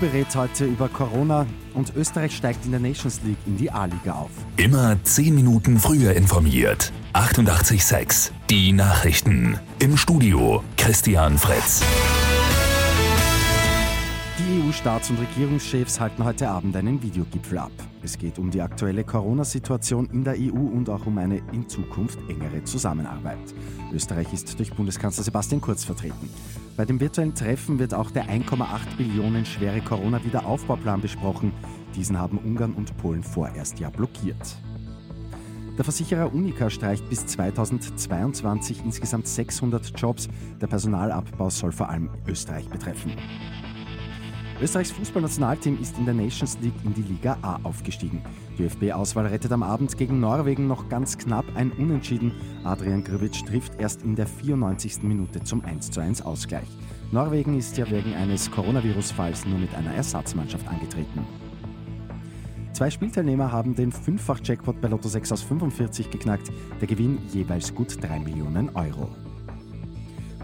berät heute über Corona und Österreich steigt in der Nations League in die A-Liga auf. Immer 10 Minuten früher informiert. 88.6 Die Nachrichten. Im Studio Christian Fritz. Die EU-Staats- und Regierungschefs halten heute Abend einen Videogipfel ab. Es geht um die aktuelle Corona-Situation in der EU und auch um eine in Zukunft engere Zusammenarbeit. Österreich ist durch Bundeskanzler Sebastian Kurz vertreten. Bei dem virtuellen Treffen wird auch der 1,8 Billionen schwere Corona-Wiederaufbauplan besprochen. Diesen haben Ungarn und Polen vorerst ja blockiert. Der Versicherer Unica streicht bis 2022 insgesamt 600 Jobs. Der Personalabbau soll vor allem Österreich betreffen. Österreichs Fußballnationalteam ist in der Nations League in die Liga A aufgestiegen. Die ÖFB-Auswahl rettet am Abend gegen Norwegen noch ganz knapp ein Unentschieden. Adrian Grbic trifft erst in der 94. Minute zum 1:1 Ausgleich. Norwegen ist ja wegen eines Coronavirus-Falls nur mit einer Ersatzmannschaft angetreten. Zwei Spielteilnehmer haben den Fünffach-Jackpot bei Lotto 6 aus 45 geknackt. Der Gewinn jeweils gut 3 Millionen Euro.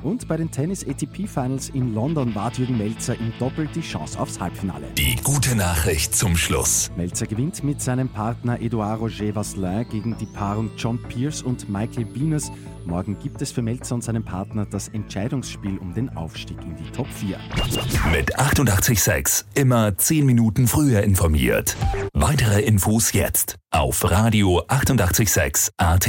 Und bei den Tennis ATP Finals in London wart Jürgen Melzer im Doppel die Chance aufs Halbfinale. Die gute Nachricht zum Schluss. Melzer gewinnt mit seinem Partner Edouard Roger Vasselin gegen die Paarung John Pierce und Michael Venus. Morgen gibt es für Melzer und seinen Partner das Entscheidungsspiel um den Aufstieg in die Top 4. Mit 88.6 immer 10 Minuten früher informiert. Weitere Infos jetzt auf Radio 886 AT.